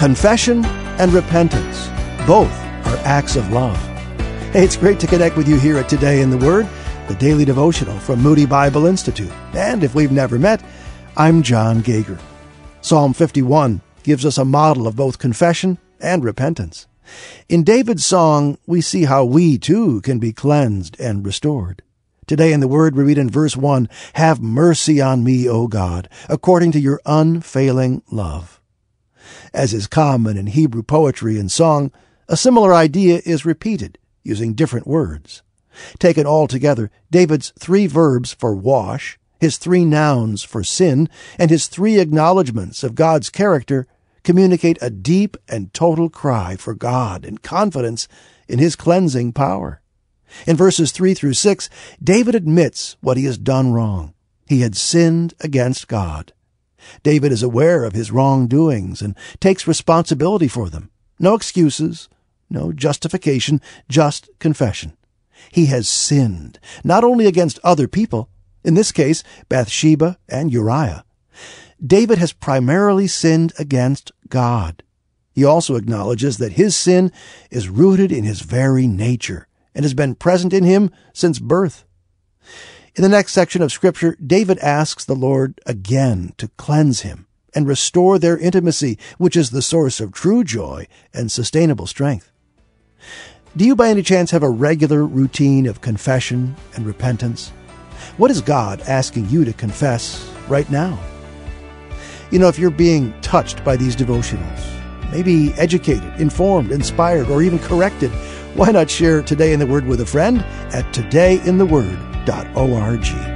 Confession and repentance, both are acts of love. Hey, it's great to connect with you here at Today in the Word, the daily devotional from Moody Bible Institute. And if we've never met, I'm John Gager. Psalm 51 gives us a model of both confession and repentance. In David's song, we see how we too can be cleansed and restored. Today in the Word, we read in verse 1 Have mercy on me, O God, according to your unfailing love. As is common in Hebrew poetry and song, a similar idea is repeated using different words. Taken all together, David's three verbs for wash, his three nouns for sin, and his three acknowledgments of God's character communicate a deep and total cry for God and confidence in his cleansing power. In verses 3 through 6, David admits what he has done wrong. He had sinned against God. David is aware of his wrongdoings and takes responsibility for them. No excuses, no justification, just confession. He has sinned, not only against other people, in this case, Bathsheba and Uriah. David has primarily sinned against God. He also acknowledges that his sin is rooted in his very nature and has been present in him since birth. In the next section of Scripture, David asks the Lord again to cleanse him and restore their intimacy, which is the source of true joy and sustainable strength. Do you by any chance have a regular routine of confession and repentance? What is God asking you to confess right now? You know, if you're being touched by these devotionals, maybe educated, informed, inspired, or even corrected, why not share Today in the Word with a friend at todayintheword.org.